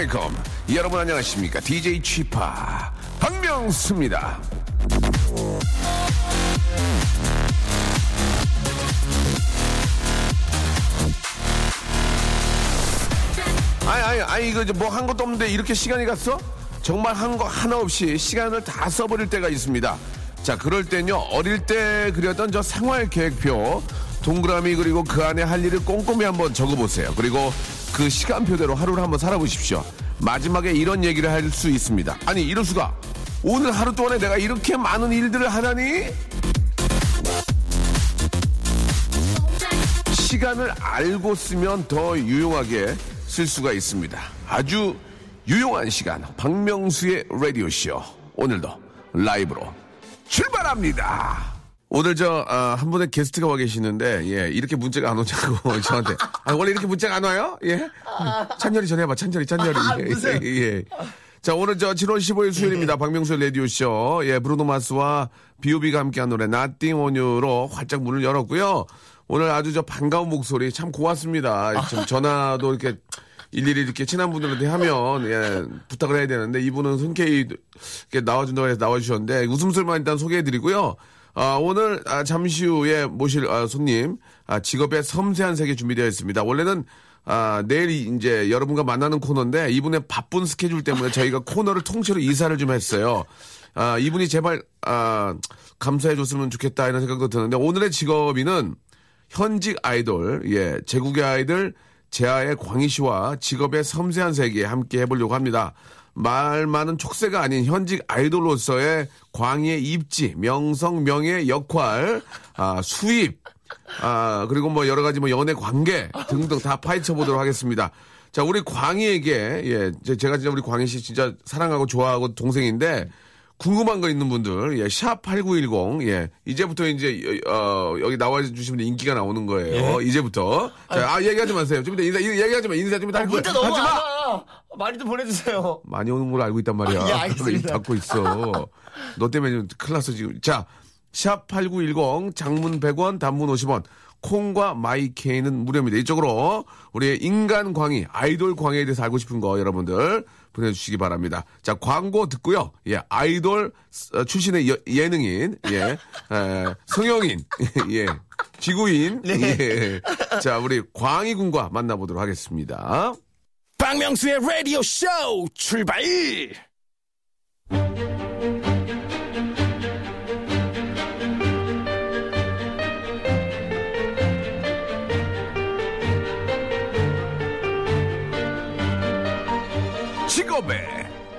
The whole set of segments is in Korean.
Welcome. 여러분 안녕하십니까? DJ p 박명수입니다. 아니, 아니, 아니, 이거 뭐 한 것도 없는데 이렇게 시간이 갔어? 정말 한 거 하나 없이 시간을 다 써버릴 때가 있습니다. 자, 그럴 땐요, 어릴 때 그렸던 저 생활 계획표, 동그라미 그리고 그 안에 할 일을 꼼꼼히 한번 적어보세요. 그리고 그 시간표대로 하루를 한번 살아보십시오. 마지막에 이런 얘기를 할 수 있습니다. 아니, 이럴 수가. 오늘 하루 동안에 내가 이렇게 많은 일들을 하다니? 시간을 알고 쓰면 더 유용하게 쓸 수가 있습니다. 아주 유용한 시간. 박명수의 라디오쇼. 오늘도 라이브로 출발합니다. 오늘 저, 아, 한 분의 게스트가 와 계시는데, 예, 이렇게 문자가 안 오냐고, 저한테. 아, 원래 이렇게 문자가 안 와요? 예? 찬열이 전해봐, 찬열이, 찬열이. 예, 예, 예. 자, 오늘 저 7월 15일 수요일입니다. 박명수 라디오쇼. 예, 브루노 마스와 비오비가 함께한 노래, Nothing on You로 활짝 문을 열었고요. 오늘 아주 저 반가운 목소리 참 고맙습니다. 좀 전화도 이렇게 일일이 이렇게 친한 분들한테 하면 예, 부탁을 해야 되는데 이분은 흔쾌히 이렇게 나와준다고 해서 나와주셨는데 웃음소리만 일단 소개해드리고요. 아, 오늘 아, 잠시 후에 모실 아, 손님 아, 직업의 섬세한 세계 준비되어 있습니다. 원래는 아, 내일 이제 여러분과 만나는 코너인데 이분의 바쁜 스케줄 때문에 저희가 코너를 통째로 이사를 좀 했어요. 아, 이분이 제발 아, 감사해 줬으면 좋겠다 이런 생각도 드는데 오늘의 직업인은 현직 아이돌, 예, 제국의 아이들 제아의 광희 씨와 직업의 섬세한 세계 함께 해보려고 합니다. 말 많은 촉새가 아닌 현직 아이돌로서의 광희의 입지, 명성, 명예, 역할, 아, 수입, 아, 그리고 뭐 여러 가지 뭐 연애 관계 등등 다 파헤쳐 보도록 하겠습니다. 자, 우리 광희에게, 예, 제- 제가 진짜 우리 광희 씨 진짜 사랑하고 좋아하고 동생인데, 궁금한 거 있는 분들, 예, 샵8910, 예, 이제부터 이제, 어, 여기 나와주시면 인기가 나오는 거예요. 이제부터. 자, 아, 얘기하지 마세요. 좀 이따 인사, 얘기하지 마. 인사 좀 이따 할 거야. 문자 너무 하지 마! 많아. 많이 좀 보내주세요. 많이 오는 걸로 알고 있단 말이야. 아, 예, 알겠습니다. 입 닫고 있어. 너 때문에 좀 큰일 났어, 지금. 자, 샵8910, 장문 100원, 단문 50원. 콩과 마이케이는 무료입니다. 이쪽으로 우리의 인간 광희, 아이돌 광희에 대해서 알고 싶은 거 여러분들 보내주시기 바랍니다. 자, 광고 듣고요. 예, 아이돌 어, 출신의 여- 예능인, 예, 에, 성형인, 예, 지구인, 예. 자, 우리 광희 군과 만나보도록 하겠습니다. 박명수의 라디오 쇼 출발! 직업의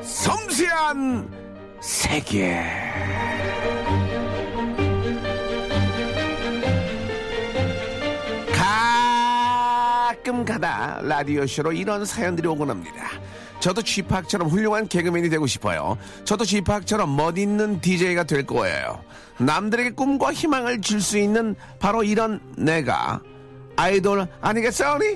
섬세한 세계. 가끔 가다 라디오쇼로 이런 사연들이 오곤 합니다. 저도 쥐팍처럼 훌륭한 개그맨이 되고 싶어요. 저도 쥐팍처럼 멋있는 DJ가 될 거예요. 남들에게 꿈과 희망을 줄 수 있는 바로 이런 내가 아이돌 아니겠어니?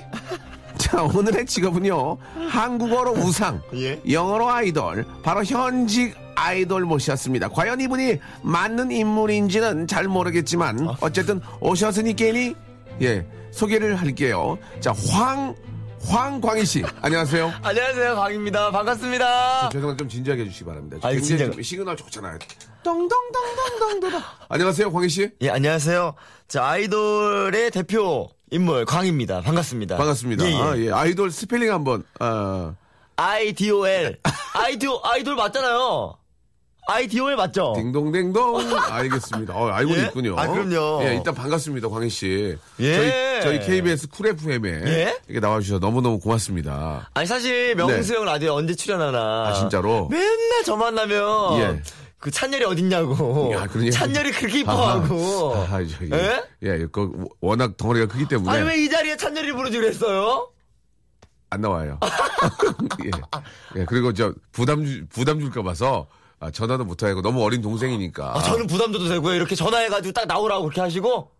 자, 오늘의 직업은요. 한국어로 우상, 예? 영어로 아이돌, 바로 현직 아이돌 모셨습니다. 과연 이분이 맞는 인물인지는 잘 모르겠지만 어쨌든 오셨으니 깨니 예 소개를 할게요. 자, 황 황광희 씨, 안녕하세요. 안녕하세요, 광희입니다. 반갑습니다. 죄송한데 좀 진지하게 해주시기 바랍니다. 아, 진지하게. 좀 시그널 좋잖아요. 덩덩덩덩덩덩. 안녕하세요, 광희 씨. 예, 안녕하세요. 자, 아이돌의 대표 인물, 광희입니다. 반갑습니다. 반갑습니다. 예, 예. 아, 예. 아이돌 스펠링 한번. 아, IDOL. IDO, 아이돌 맞잖아요. IDOL 맞죠? 딩동댕동. 알겠습니다. 어, 알고 예? 있군요. 아, 그럼요. 예, 일단 반갑습니다, 광희 씨. 예. 저희, 저희 KBS 쿨 FM에 예? 이렇게 나와주셔서 너무너무 고맙습니다. 아니, 사실 명수 형 라디오 언제 출연하나. 네. 아, 진짜로? 맨날 저 만나면. 예. 그 찬열이 어딨냐고. 야, 그러냐? 찬열이 그렇게 이뻐하고. 아, 저, 예. 예? 예, 그, 워낙 덩어리가 크기 때문에. 아니, 왜 이 자리에 찬열이 부르지 그랬어요? 안 나와요. 예. 예, 그리고 저, 부담, 주- 부담 줄까 봐서, 아, 전화도 못 하고 너무 어린 동생이니까. 아, 저는 부담 줘도 되고요. 이렇게 전화해가지고 딱 나오라고 그렇게 하시고.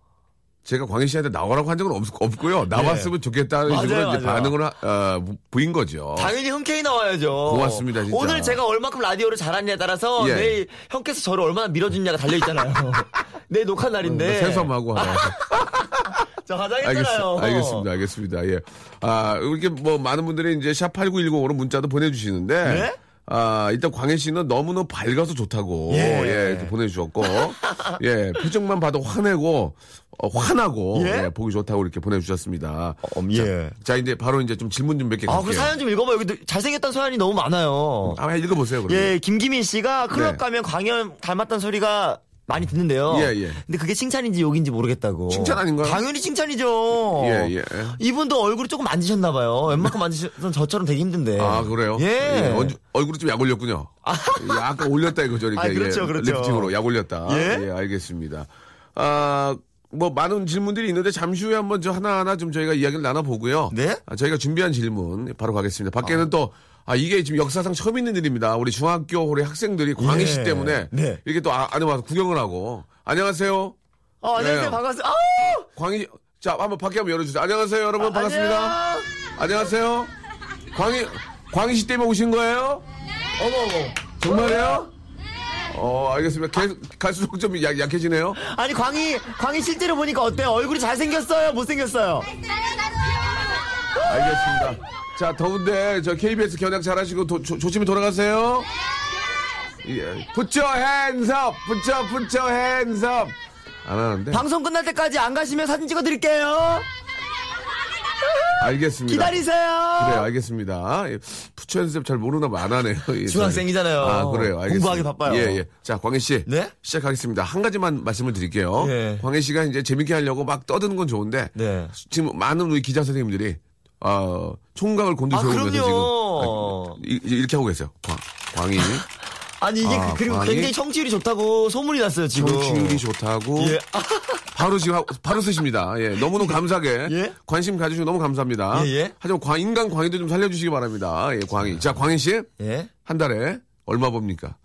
제가 광희 씨한테 나오라고 한 적은 없, 없고요. 나왔으면 좋겠다는 예. 맞아요, 식으로 이제 맞아요. 반응을 하- 어, 보인 거죠. 당연히 흔쾌히 나와야죠. 고맙습니다, 진짜. 오늘 제가 얼마큼 라디오를 잘하느냐에 따라서 예. 내일 형께서 저를 얼마나 밀어주느냐가 달려있잖아요. 내일 녹화 날인데. 세섬하고 하나. 저 화장했잖아요. 알겠, 알겠습니다, 알겠습니다. 예. 아, 이렇게 뭐 많은 분들이 이제 샵8910으로 문자도 보내주시는데. 네? 아, 일단 광희 씨는 너무너무 밝아서 좋다고. 예. 예, 이렇게 보내주셨고. 예, 표정만 봐도 화내고, 어, 화나고. 예? 예, 보기 좋다고 이렇게 보내주셨습니다. 어, 예. 자, 이제 바로 이제 좀 질문 좀 몇개 아. 그 사연 좀 읽어봐요. 여기 잘생겼다는 사연이 너무 많아요. 아, 읽어보세요, 그러면. 예, 김기민 씨가 클럽 네. 가면 광현 닮았다는 소리가 많이 듣는데요. 예, 예. 근데 그게 칭찬인지 욕인지 모르겠다고. 칭찬 아닌가요? 당연히 칭찬이죠. 예, 예. 이분도 얼굴이 조금 만지셨나봐요. 웬만큼 만지셔서 저처럼 되게 힘든데. 아, 그래요? 예. 얼- 얼굴이 좀 약 올렸군요. 약간 올렸다 이거죠, 이렇게. 아, 그렇죠, 예, 그렇죠. 리프팅으로 약 올렸다. 예? 알겠습니다. 아, 뭐, 많은 질문들이 있는데 잠시 후에 한번 저 하나하나 좀 저희가 이야기를 나눠보고요. 네? 아, 저희가 준비한 질문 바로 가겠습니다. 밖에는 또, 아, 이게 지금 역사상 처음 있는 일입니다. 우리 중학교 우리 학생들이 광희 씨 예. 때문에 네. 이렇게 또 아- 안에 와서 구경을 하고. 안녕하세요. 어, 안녕하세요. 네. 반갑습니다. 아! 광희, 자, 한번 밖에 한번 열어주세요. 안녕하세요, 여러분. 반갑습니다. 안녕. 안녕하세요. 광희, 광희 씨 때문에 오신 거예요? 어머, 어머. 정말이에요? 어, 알겠습니다. 계속 갈수록 좀 약, 약해지네요. 아니, 광희, 광희 실제로 보니까 어때요? 얼굴이 잘생겼어요? 못생겼어요? 알겠습니다. 자, 더운데 저 KBS 견학 잘하시고 도- 조, 조심히 돌아가세요. 예. Put your hands up. Put your, put your hands up. 안 하는데. 방송 끝날 때까지 안 가시면 사진 찍어 드릴게요. 알겠습니다. 기다리세요. 그래요, 알겠습니다. 예, 부처 연습 잘 모르나 봐, 안 하네요. 예, 중학생이잖아요. 아, 그래요. 알겠습니다. 공부하기 바빠요. 예, 예. 자, 광희 씨. 네? 시작하겠습니다. 한 가지만 말씀을 드릴게요. 예. 광희 씨가 이제 재밌게 하려고 막 떠드는 건 좋은데. 네. 지금 많은 우리 기자 선생님들이, 어, 총각을 아, 곤두세우면서 지금. 아, 이- 이렇게 하고 계세요. 광, 광희. 아니, 이게 아, 그- 광희? 굉장히 청취율이 좋다고 소문이 났어요, 지금. 정치율이 좋다고. 예. 바로 지금 하- 바로 쓰십니다. 예, 너무너무 감사하게 예? 관심 가지시고 너무 감사합니다. 예, 예. 하지만 광, 인간 광희도 좀 살려주시기 바랍니다. 예, 광희. 자, 광희 씨 예. 한 달에 얼마 봅니까?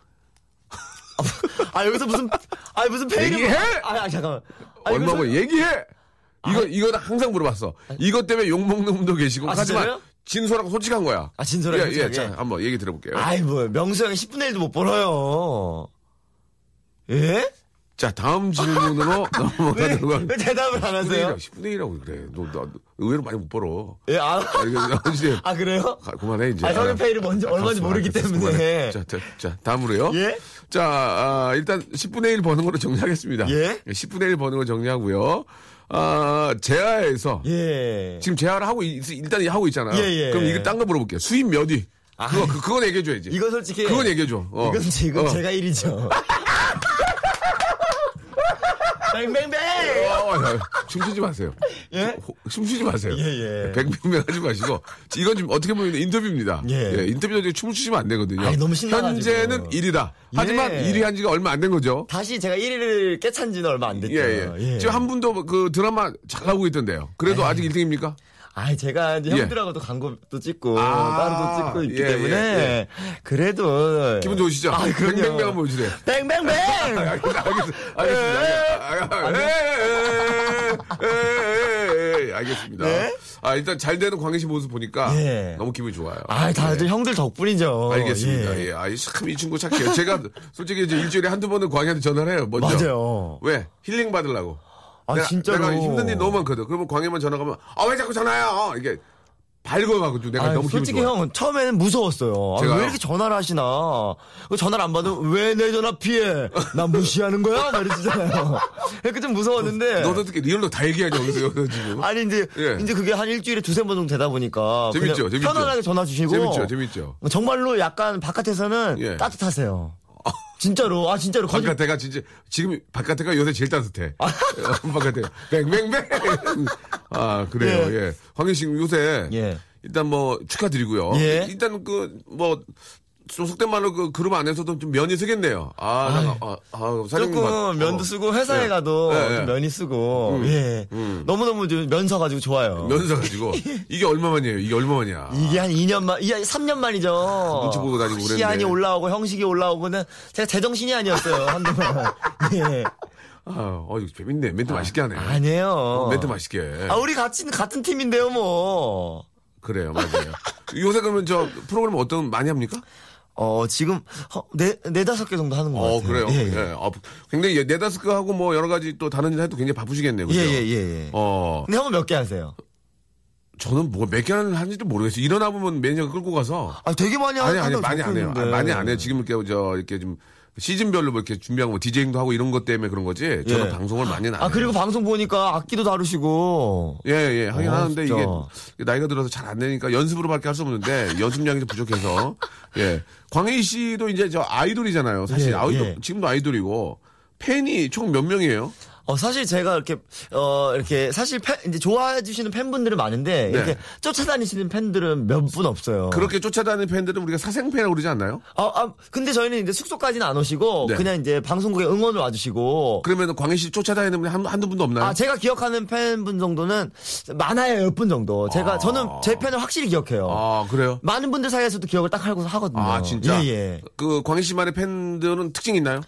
아, 여기서 무슨, 아, 무슨 페이를. 얘기해! 아, 아, 잠깐만. 아, 얼마 여기서- 보 얘기해. 이거 이거 항상 물어봤어. 이것 때문에 욕 먹는 분도 계시고 아, 하지만 진짜요? 진솔하고 솔직한 거야. 아, 진솔하게 예, 예, 솔직하게? 자, 한번 얘기 들어볼게요. 아이, 뭐, 명수 형이 10분의 1도 못 벌어요. 예? 자, 다음 질문으로 넘어가도록 왜, 왜 대답을 안 10분의 하세요? 1이라고, 10분의 1이라고 그래. 너, 너, 의외로 많이 못 벌어. 예, 아, 아, 이제 아, 그래요? 가- 그만해 이제. 아, 성인 페이를 뭔지, 얼마인지 모르기 알았어, 때문에. 자, 자, 자, 다음으로요. 예? 자, 아, 일단 10분의 1 버는 걸로 정리하겠습니다. 예? 10분의 1 버는 걸 정리하고요. 아, 제아에서 예. 지금 제아를 하고 있, 일단 하고 있잖아요. 예, 예. 그럼 이거 딴 거 물어볼게요. 수입 몇 위? 그거 그, 그건 얘기해 줘야지. 이거 솔직히. 그건 얘기해 줘. 어. 이건 지금 어. 제가 1위죠. 뱅뱅뱅! 어, 야, 춤추지 마세요. 예? 호- 춤추지 마세요. 예, 예. 백명명 하지 마시고. 이건 좀 어떻게 보면 인터뷰입니다. 예. 인터뷰 중에 춤을 추시면 안 되거든요. 아이, 너무 신나가지고. 현재는 1위다. 하지만 예. 1위 한 지가 얼마 안 된 거죠. 다시 제가 1위를 깨찬 지는 얼마 안 됐죠. 예, 예. 지금 한 분도 그 드라마 잘 나오고 있던데요. 그래도 아직 1등입니까? 아, 제가 이제 예. 형들하고도 광고도 찍고 아, 따로도 찍고 있기 예, 때문에 예, 그래도 기분 좋으시죠? 아, 그럼요. 뱅뱅뱅 한번 보여주세요. 뱅뱅뱅. 알겠습니다. 알겠습니다. 알겠습니다. 네? 아, 일단 잘 되는 광희 씨 모습 보니까 예. 너무 기분이 좋아요. 아, 다들 형들 덕분이죠. 알겠습니다. 예. 예. 아, 참이 친구 착해요. 제가 솔직히 이제 일주일에 한두 번은 광희한테 전화를 해요. 먼저. 맞아요. 왜? 힐링 받으려고. 아, 내가, 진짜로. 내가 힘든 일 너무 많거든. 그러면 광희만 전화 가면 아, 왜 자꾸 전화해요? 이게 밝아가지고 내가 아, 너무 솔직히 좋아. 형은 처음에는 무서웠어요. 아, 제가요? 왜 이렇게 전화를 하시나? 그 전화를 안 받으면 왜 내 전화 피해? 나 무시하는 거야? 말이잖아요. 이렇게 좀 무서웠는데. 너도 어떻게 리얼로 다 얘기하냐, 여기서 지금. 아니 이제 예. 이제 그게 한 일주일에 두세 번 정도 되다 보니까 재밌죠, 재밌죠. 편안하게 전화 주시고 재밌죠, 재밌죠. 정말로 약간 바깥에서는 예. 따뜻하세요. 진짜로 아 진짜로 거짓 바깥에가 진짜 지금 바깥에가 요새 제일 따뜻해. 어, 바깥에 뱅뱅뱅. 아 그래요. 예. 예. 황희 씨 요새 예. 일단 뭐 축하드리고요. 예. 일단 그 뭐 속된 말로 그 그룹 안에서도 좀 면이 서겠네요. 아, 나, 아, 아, 사장님 조금 받- 면도 어. 쓰고 회사에 예. 가도 예, 예. 좀 면이 쓰고 음. 예 음. 너무 너무 면 서 가지고 좋아요. 면 사가지고 이게 얼마만이에요? 이게 얼마만이야? 이게 한 2년 만, 이게 3년 만이죠. 눈치 보고 다니고 그랬는데. 시안이 올라오고 형식이 올라오고는 제가 제정신이 아니었어요 한동안. 예. 아, 어, 이거 재밌네. 멘트 맛있게 하네. 아니에요. 멘트 맛있게 해. 아, 우리 같이, 같은 팀인데요, 뭐. 그래요, 맞아요. 요새 그러면 저 프로그램 어떤 많이 합니까? 어, 지금, 어, 네, 네다섯 개 정도 하는 것 어, 같아요. 그래요. 예, 예. 예. 어, 굉장히 네다섯 개 하고 뭐 여러 가지 또 다른 일 해도 굉장히 바쁘시겠네요. 그죠? 예, 예, 예, 예. 어, 근데 형은 몇 개 하세요? 저는 뭐 몇 개나 하는지도 모르겠어요. 일어나 보면 매니저가 끌고 가서 아, 되게 많이 아니 아니 한다고 많이 안 해요. 아니, 많이 안 해요. 지금 이렇게 저 이렇게 좀 시즌별로 뭐 이렇게 준비하고 뭐 디제잉도 하고 이런 것 때문에 그런 거지. 저는 예. 방송을 많이는 안 아, 해요. 그리고 방송 보니까 악기도 다루시고. 예, 예, 하긴 어, 하는데 진짜. 이게 나이가 들어서 잘 안 되니까 연습으로밖에 할 수 없는데 연습량이 좀 부족해서 예. 광희 씨도 이제 저 아이돌이잖아요. 사실 예, 아이돌 예. 지금도 아이돌이고 팬이 총 몇 명이에요? 어, 사실 제가 이렇게, 어, 이렇게, 사실 팬, 이제 좋아해 주시는 팬분들은 많은데, 네. 이렇게 쫓아다니시는 팬들은 몇 분 없어요. 그렇게 쫓아다니는 팬들은 우리가 사생팬이라고 그러지 않나요? 아, 아, 근데 저희는 이제 숙소까지는 안 오시고, 네. 그냥 이제 방송국에 응원을 와주시고, 그러면 광희 씨 쫓아다니는 분이 한, 한두 분도 없나요? 아, 제가 기억하는 팬분 정도는 많아야 열분 정도. 제가, 저는 제 팬을 확실히 기억해요. 아, 그래요? 많은 분들 사이에서도 기억을 딱 하고 하거든요. 아, 진짜? 예, 예. 그 광희 씨만의 팬들은 특징 있나요?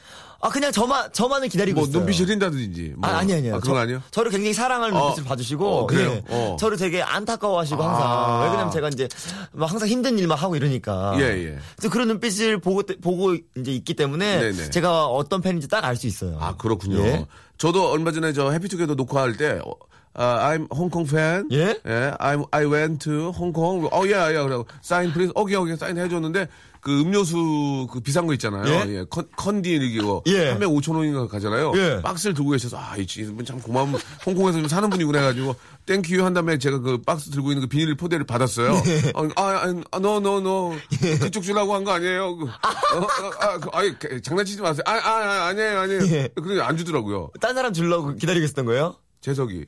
아, 그냥 저만, 저만을 기다리고 뭐 있어요. 눈빛이 흐린다든지. 뭐. 아, 아니, 아니요. 아, 그런 거 아니에요? 저를 굉장히 사랑하는 어, 눈빛을 봐주시고. 어, 그래요? 예. 어. 저를 되게 안타까워하시고 항상. 아. 왜냐면 제가 이제 막 항상 힘든 일만 하고 이러니까. 예, 예. 그래서 그런 눈빛을 보고, 보고 이제 있기 때문에 네네. 제가 어떤 팬인지 딱 알 수 있어요. 아, 그렇군요. 예. 저도 얼마 전에 저 해피투게더 녹화할 때, 어, 아, I'm Hong Kong fan. 예? I'm, I went to Hong Kong. 어, 예, 예. 그래 sign please. 오케이, 오케이. 사인 해줬는데, 그 음료수 그 비싼 거 있잖아요. 예? 예. 컨, 컨디 이거. 예. 한병 5천 원인가 가잖아요. 예. 박스를 들고 계셔서, 아, 이 친구분 참 고마운, 홍콩에서 좀 사는 분이구나 해가지고, thank you 한 다음에 제가 그 박스 들고 있는 그 비닐 포대를 받았어요. 예. 어, 아, 아, no, no, no. 그쪽 주려고 한 거 아니에요. 그, 어, 어, 아, 그, 그, 장난치지 마세요. 아, 아, 아 아 니에요, 아니에요. 예. 그래, 안 주더라고요. 딴 사람 주려고 기다리고 있었던 거예요? 재석이.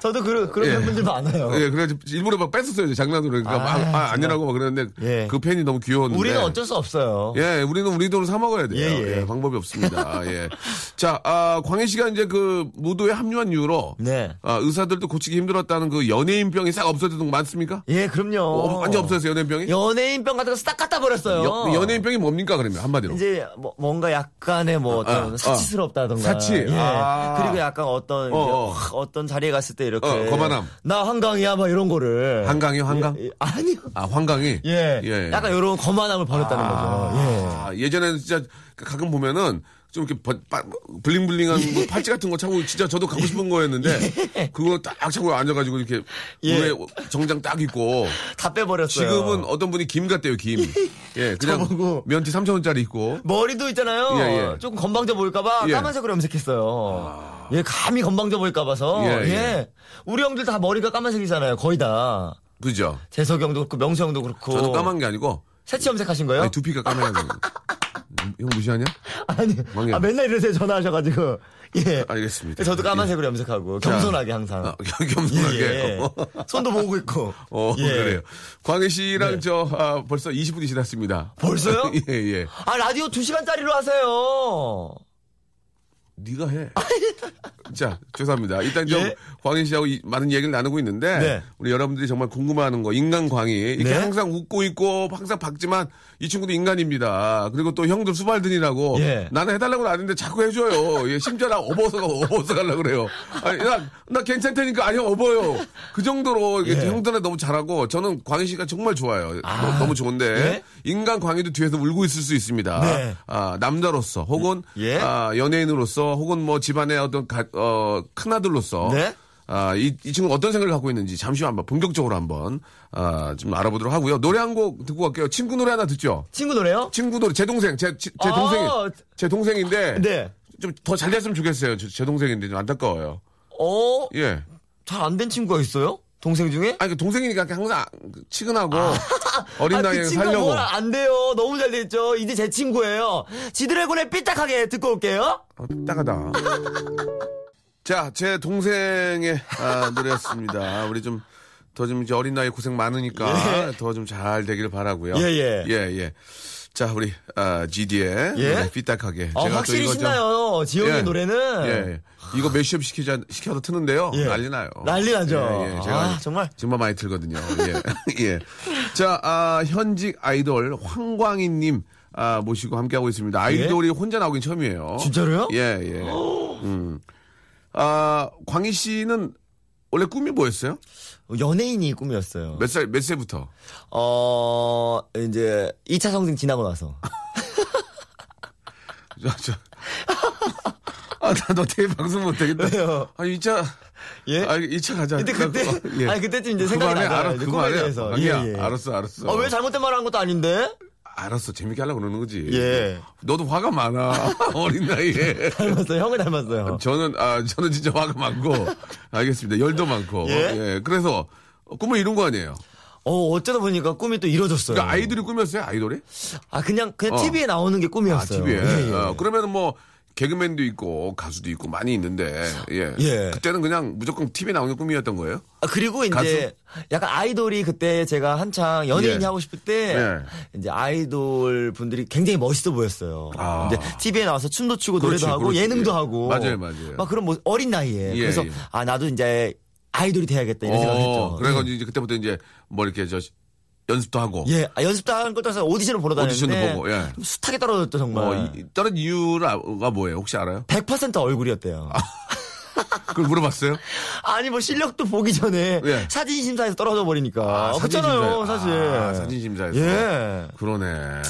저도 그, 그런 예. 팬분들 많아요. 예, 그래서 일부러 막 뺐었어요. 장난으로. 그러니까 아, 막, 아. 아니라고 막 그랬는데 예. 그 팬이 너무 귀여웠는데. 우리는 어쩔 수 없어요. 예, 우리는 우리 돈을 사 먹어야 돼요. 예, 예. 예, 방법이 없습니다. 예. 자, 아, 광희 씨가 이제 그 무도에 합류한 이후로 네. 아, 의사들도 고치기 힘들었다는 그 연예인병이 싹 없어졌던 거 많습니까? 예, 그럼요. 어, 완전 없어졌어요, 연예인병이? 연예인병 같은 거 싹 갖다 버렸어요. 여- 연예인병이 뭡니까, 그러면 한마디로? 이제 뭐 뭔가 약간의 뭐 어떤 아, 사치스럽다던가 사치. 예. 아. 그리고 약간 어떤 어, 어. 확 어떤 자리에 갔을 때 이렇게 어, 거만함. 나 한강이야 막 이런 거를 한강이요, 한강? 예, 예. 아니요 아, 황강이? 예. 예. 약간 이런 거만함을 버렸다는 거죠 예. 아, 예전에는 진짜 가끔 보면은 좀 이렇게 버- 빠- 블링블링한 뭐 팔찌 같은 거 차고 진짜 저도 갖고 싶은 거였는데 그거 딱 차고 앉아가지고 이렇게 예. 정장 딱 입고 다 빼버렸어요 지금은 어떤 분이 김 같대요 김. 예, 그냥 저보고. 면티 3천 원짜리 입고. 머리도 있잖아요 예, 예. 조금 건방져 보일까봐 예. 까만색으로 염색했어요 예 감히 건방져 보일까 봐서 예, 예, 예. 우리 형들 다 머리가 까만색이잖아요 거의 다 그죠? 재석이 형도 그렇고 명수 형도 그렇고 저는 까만 게 아니고 새치 염색하신 거예요? 아니, 두피가 까매야 돼. 형 무시하냐? 아니, 망해. 아, 맨날 이러세요, 전화하셔가지고. 예. 알겠습니다. 저도 까만색으로 염색하고, 겸손하게 항상. 아, 겸- 겸손하게. 예, 예. 손도 모으고 있고. 어, 예. 그래요. 광희 씨랑 네. 저, 아, 벌써 20분이 지났습니다. 벌써요? 예, 예. 아, 라디오 2시간짜리로 하세요. 네가 해. 자, 죄송합니다. 일단 좀 예? 광희 씨하고 이- 많은 얘기를 나누고 있는데 네. 우리 여러분들이 정말 궁금해하는 거 인간 광희 이렇게 네. 항상 웃고 있고 항상 박지만 이 친구도 인간입니다. 그리고 또 형들 수발든이라고 예. 나는 해달라고는 안 했는데 자꾸 해줘요. 예, 심지어 나 업어서 업어서 가려 그래요. 아니, 나, 나 괜찮다니까 아니 업어요. 그 정도로 예. 형들한테 너무 잘하고 저는 광희 씨가 정말 좋아요. 아. 너, 너무 좋은데 예? 인간 광희도 뒤에서 울고 있을 수 있습니다. 네. 아, 남자로서 혹은 예? 아, 연예인으로서 혹은 뭐 집안의 어떤 가, 어, 큰아들로서 네? 아, 이, 이 친구가 어떤 생각을 갖고 있는지 잠시 한번 본격적으로 한번 아, 좀 알아보도록 하고요. 노래 한 곡 듣고 갈게요. 친구 노래 하나 듣죠. 친구 노래요? 친구 노래 제 동생 제, 제, 제 아, 동생이 제 동생인데 네. 좀 더 잘 됐으면 좋겠어요. 제, 제 동생인데 좀 안타까워요. 어, 예. 잘 안 된 친구가 있어요? 동생 중에? 아니 그 동생이니까 항상 치근하고 어린 아, 나이에 그 살려고 뭘안 돼요. 너무 잘 됐죠. 이제 제 친구예요. 지드래곤의 삐딱하게 듣고 올게요. 어, 딱하다. 자, 제 동생의 아, 노래였습니다. 우리 좀 더좀 이제 어린 나이 고생 많으니까 예. 더좀 잘 되길 바라고요. 예, 예. 예, 예. 자, 우리 아, GD의 예? 삐딱하게. 아, 제가 또 확실히 이거 좀- 신나요. 지영의 예. 노래는. 예, 예. 이거 매시업 시키자 시켜서 트는데요. 예. 난리 나요. 난리 나죠. 예, 예. 제가 아, 정말. 정말 많이 틀거든요. 예. 예. 자, 아, 현직 아이돌 황광희 님 아, 모시고 함께하고 있습니다. 아이돌이 혼자 나오긴 처음이에요. 진짜로요? 예, 예. 음. 아, 광희 씨는 원래 꿈이 뭐였어요? 연예인이 꿈이었어요. 몇 살, 몇 세부터? 어, 이제 2차 성징 지나고 나서. 저, 저. 아, 나 너 되게 방송 못하겠다. 왜요? 아, 2차. 예? 아, 2차 가자. 근데 그때, 나 그거- 예. 아니, 그때쯤 이제 생각이 그만해, 나잖아요. 알아, 이제 그만해. 꿈에 대해서. 아니야, 예, 예. 알았어, 알았어. 어, 왜 잘못된 말 한 것도 아닌데? 알았어. 재밌게 하려고 그러는 거지. 예. 너도 화가 많아. 어린 나이에. 닮았어요. 형을 닮았어요. 저는, 아, 저는 진짜 화가 많고. 알겠습니다. 열도 많고. 예? 예. 그래서 꿈을 이룬 거 아니에요. 어, 어쩌다 보니까 꿈이 또 이뤄졌어요. 그러니까 아이돌이 꿈이었어요, 아이돌이? 아, 그냥, 그냥 어. TV에 나오는 게 아, 꿈이었어요. TV에. 예, 예. 어, 그러면은 뭐, 개그맨도 있고, 가수도 있고, 많이 있는데, 예. 예. 그때는 그냥 무조건 TV에 나오는 게 꿈이었던 거예요? 아, 그리고 이제 약간 아이돌이 그때 제가 한창 연예인 이 예. 하고 싶을 때 예. 이제 아이돌 분들이 굉장히 멋있어 보였어요. 아. 이제 TV에 나와서 춤도 추고 그렇지, 노래도 하고 그렇지. 예능도 예. 하고 맞아요, 맞아요. 막 그런 뭐 어린 나이에 예, 그래서 예. 아 나도 이제 아이돌이 돼야겠다 이런 생각을 했죠. 그래가지고 이제 그때부터 이제 뭐 이렇게 저 연습도 하고. 예, 아, 연습도 하는 것도 해서 오디션을 보러 오디션도 다녔는데 보고, 예. 좀 숱하게 떨어졌죠 정말. 어, 이, 다른 이유가 뭐예요? 혹시 알아요? 100% 얼굴이었대요. 그걸 물어봤어요? 아니 뭐 실력도 보기 전에 예. 사진 심사에서 떨어져 버리니까 아, 그렇잖아요 심사에- 사실. 아, 사진 심사에서. 예. 그러네.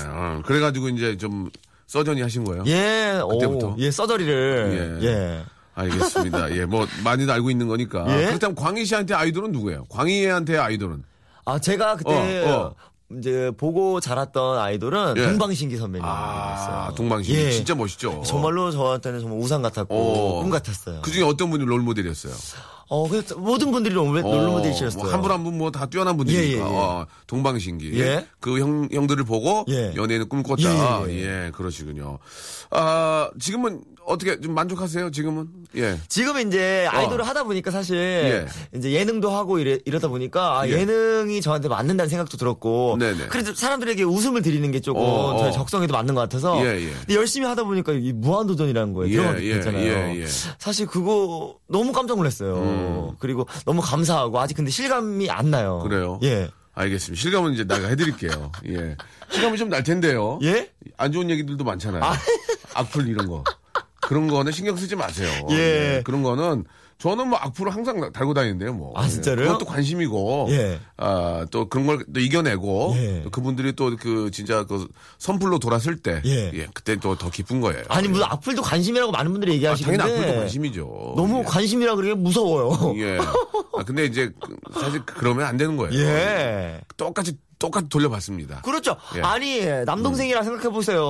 어, 그래가지고 이제 좀 서전이 하신 거예요? 예, 그때부터? 오, 예, 서저리를. 예. 예. 알겠습니다. 예, 뭐 많이들 알고 있는 거니까. 예? 그렇다면 광희 씨한테 아이돌은 누구예요? 광희한테 아이돌은? 아, 제가 그때 어, 어. 이제 보고 자랐던 아이돌은 예. 동방신기 선배님이었어요. 아, 동방신 예. 진짜 멋있죠. 정말로 저한테는 정말 우상 같았고 어. 꿈 같았어요. 그 중에 어떤 분이 롤 모델이었어요? 어, 그래서 모든 분들이 롤- 롤모델이셨어요. 한분 한 분 뭐 다 뛰어난 분들이니까. 예, 예, 예. 어, 동방신기. 예. 그 형, 형들을 보고 예. 연예인을 꿈꿨다. 예, 예, 예, 그러시군요. 아, 지금은 어떻게 좀 만족하세요? 지금은? 예. 지금 이제 아이돌을 하다 보니까 사실 예. 이제 예능도 하고 이래, 이러다 보니까 아, 예. 예능이 저한테 맞는다는 생각도 들었고 네네. 그래도 사람들에게 웃음을 드리는 게 조금 어, 어. 저의 적성에도 맞는 것 같아서 예, 예. 열심히 하다 보니까 이 무한도전이라는 거에 예, 들어가게 예, 됐잖아요. 예, 예. 사실 그거 너무 깜짝 놀랐어요. 음. 그리고 너무 감사하고 아직 근데 실감이 안 나요. 그래요? 예. 알겠습니다. 실감은 이제 내가 해드릴게요. 예. 실감이 좀 날 텐데요. 예? 안 좋은 얘기들도 많잖아요. 악플 이런 거. 그런 거는 신경 쓰지 마세요. 예. 그런 거는 저는 뭐 악플을 항상 달고 다니는데요, 뭐. 아, 진짜로요? 그것도 관심이고. 예. 아, 또 그런 걸 또 이겨내고. 예. 또 그분들이 또 그 진짜 그 선풀로 돌았을 때. 예. 그때 또 더 기쁜 거예요. 아니 예. 무슨 악플도 관심이라고 많은 분들이 아, 얘기하시는데 당연히 악플도 관심이죠. 너무 예. 관심이라 그러기 무서워요. 예. 아, 근데 이제 그- 사실 그러면 안 되는 거예요. 예. 똑같이 똑같이 돌려봤습니다. 그렇죠. 예. 아니 남동생이라 생각해 보세요.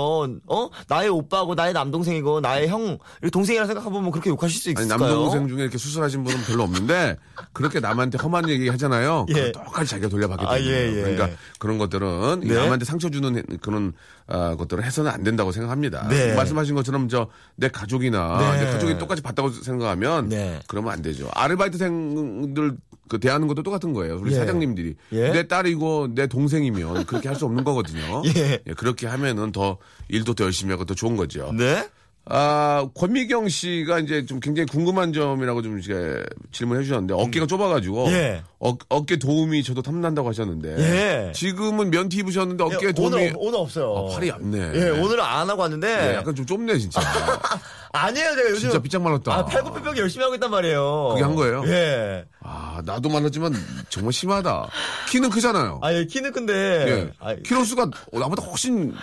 어 나의 오빠고 나의 남동생이고 나의 형 동생이라 생각해 보면 그렇게 욕하실 수 아니 있을까요? 남동생 중에 이렇게 수술하신 분은 별로 없는데 그렇게 남한테 험한 얘기 하잖아요. 예. 똑같이 자기가 돌려받게 아, 되는 예, 거예요. 예. 그러니까 그런 것들은 이 네. 남한테 상처 주는 그런 아, 것들은 해서는 안 된다고 생각합니다. 네. 말씀하신 것처럼 저 내 가족이나 네. 내 가족이 똑같이 봤다고 생각하면 네. 그러면 안 되죠. 아르바이트생들 그 대하는 것도 똑같은 거예요. 우리 예. 사장님들이 예. 내 딸이고 내 동생이면 그렇게 할 수 없는 거거든요. 예. 그렇게 하면은 더 일도 더 열심히 하고 더 좋은 거죠. 네. 아, 권미경 씨가 이제 좀 굉장히 궁금한 점이라고 좀 이제 질문해 주셨는데 어깨가 좁아가지고 예. 어, 어깨 도움이 저도 탐난다고 하셨는데 예. 지금은 면티 입으셨는데 어깨 예, 도움이 오늘 오늘 없어요. 아, 팔이 얇네. 예, 오늘은 안 하고 왔는데 예, 약간 좀 좁네 진짜. 아니에요, 제가 요즘 진짜 삐짝 말랐다. 아, 팔굽혀펴기 열심히 하고 있단 말이에요. 그게 한 거예요? 예. 아, 나도 말랐지만 정말 심하다. 키는 크잖아요. 아, 예, 키는 큰데. 예. 아, 키로 수가 나보다 훨씬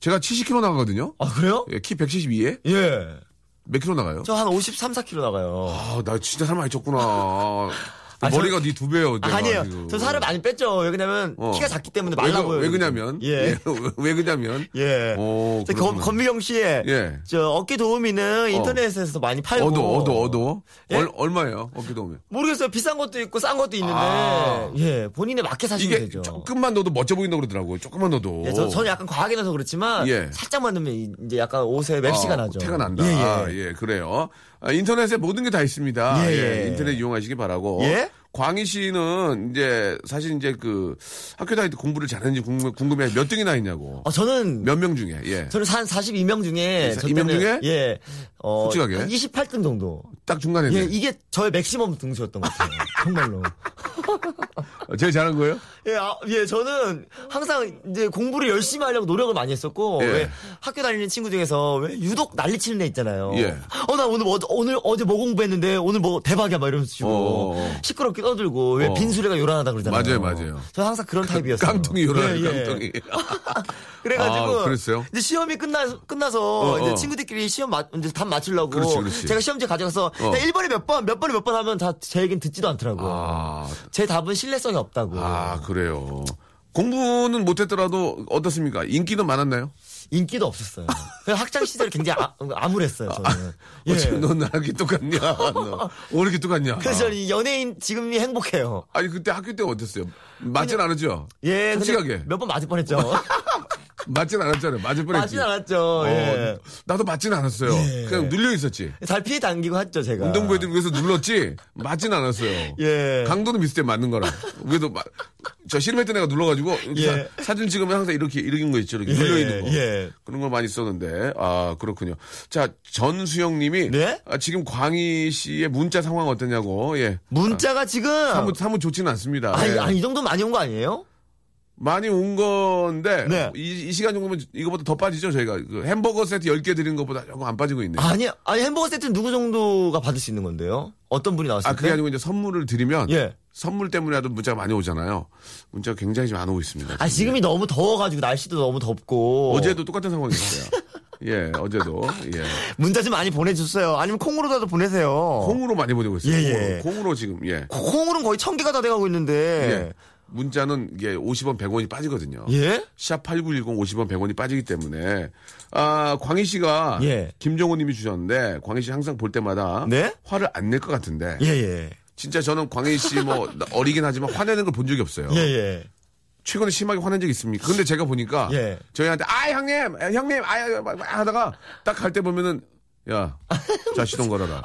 제가 70kg 나가거든요. 아, 그래요? 예, 키 172에 예. 몇 킬로 나가요? 저 한 53, 4kg 나가요. 아, 나 진짜 살 많이 쪘구나. 아, 머리가 네 두 배예요. 내가 아니에요. 지금. 저 살을 많이 뺐죠. 왜냐면 어. 키가 작기 때문에 말라 보여요. 왜 그냐면 예. 예, 왜 그냐면 예. 오, 저 그렇구나. 검, 권미경 씨, 예. 저 어깨 도우미는 인터넷에서 많이 팔고. 어도 어도 어도 예? 얼, 얼마예요? 어깨 도우면 모르겠어요. 비싼 것도 있고 싼 것도 있는데, 아. 예, 본인에 맞게 사시면 이게 되죠. 조금만 넣어도 멋져 보인다고 그러더라고요. 조금만 넣어도. 예, 저, 저는 약간 과하게 넣어서 그렇지만, 예. 살짝만 넣으면 이- 이제 약간 옷에 맵시가 아, 나죠. 태가 난다. 예, 예. 아, 예, 그래요. 아, 인터넷에 모든 게 다 있습니다. 예, 예, 예. 인터넷 이용하시기 바라고. 예? 광희 씨는 이제 사실 이제 그 학교 다닐 때 공부를 잘했는지 궁금, 궁금해 몇 등이나 했냐고. 어, 저는, 몇 명 중에. 예. 저는 한 42명 중에, 저 42명 때는, 중에? 예, 어, 솔직하게? 한 28등 정도. 딱 중간에. 예, 이게 저의 맥시멈 등수였던 것 같아요. 정말로. 제일 잘한 거예요? 예, 아, 예, 저는 항상 이제 공부를 열심히 하려고 노력을 많이 했었고, 예. 왜 학교 다니는 친구 중에서 왜 유독 난리 치는 애 있잖아요. 예. 어, 나 오늘 뭐, 오늘 어제 뭐 공부했는데 오늘 뭐 대박이야 막 이러면서 치고, 어. 시끄럽게 떠들고, 왜 어. 빈수레가 요란하다 그러잖아요. 맞아요, 맞아요. 저는 항상 그런 타입이었어요. 깡통이 요란해, 예, 예. 깡통이. 그래가지고 아, 그랬어요? 이제 시험이 끝나 끝나서 어, 이제 어. 친구들끼리 시험 맞 이제 답 맞추려고 그렇지, 그렇지. 제가 시험지 가져가서 어. 야, 1번이 몇 번, 몇 번이 몇번 하면 다 제 얘기는 듣지도 않더라고요. 아, 제 답은 신뢰성이 없다고. 아, 그래 요. 공부는 못했더라도 어떻습니까? 인기는 많았나요? 인기도 없었어요. 학창 시절 굉장히 아, 암울했어요. 저는. 예. 어째 너 나랑 똑같냐? 너. 왜 이렇게 똑같냐? 그래서 저는 이 연예인 지금이 행복해요. 아니 그때 학교 때 어땠어요? 맞진 않았죠? 예, 솔직하게 몇 번 맞을 뻔했죠. 맞진 않았잖아요. 맞을 뻔했지. 맞진 않았죠. 어, 예. 나도 맞진 않았어요. 예. 그냥 눌려 있었지. 잘 피해 당기고 했죠, 제가. 운동부 애들 위해서 눌렀지 맞진 않았어요. 예. 강도는 비슷해 맞는 거랑. 그래도 마- 저 실험했던 애가 눌러가지고 예. 사, 진 찍으면 항상 이렇게 이렇게 거 있죠. 이렇게 예, 눌려 있는 거. 예. 그런 걸 많이 썼는데 아 그렇군요. 자 전수영님이 네? 아, 지금 광희 씨의 문자 상황 어떠냐고. 예. 문자가 지금. 사무 사무 좋지는 않습니다. 아니, 예. 아니, 이 정도 많이 온 거 아니에요? 많이 온 건데 네. 이, 이 시간 정도면 이거보다 더 빠지죠 저희가 그 햄버거 세트 10개 드리는 것보다 조금 안 빠지고 있네요. 아니, 아니, 햄버거 세트는 누구 정도가 받을 수 있는 건데요? 어떤 분이 나왔을 아, 때? 그게 아니고 이제 선물을 드리면 예. 선물 때문에라도 문자가 많이 오잖아요. 문자가 굉장히 좀안 오고 있습니다. 아, 지금이 너무 더워가지고, 날씨도 너무 덥고. 어제도 똑같은 상황이었어요. 예, 어제도 예. 문자 좀 많이 보내주세요. 아니면 콩으로라도 보내세요. 콩으로 많이 보내고 있어요. 예, 예. 콩으로, 콩으로 지금 예. 콩으로는 거의 천 개가 다 돼가고 있는데. 예. 문자는 이게 50원, 100원이 빠지거든요. 예? 샵 8910 50원, 100원이 빠지기 때문에 아, 광희 씨가 예. 김정호 님이 주셨는데 광희 씨 항상 볼 때마다 네? 화를 안 낼 것 같은데 예, 예. 진짜 저는 광희 씨 뭐 어리긴 하지만 화내는 걸 본 적이 없어요. 예, 예. 최근에 심하게 화낸 적 있습니까? 근데 제가 보니까 예. 저희한테 아 형님 아, 형님 아 막, 막 하다가 딱 갈 때 보면은 야 자 시동 걸어라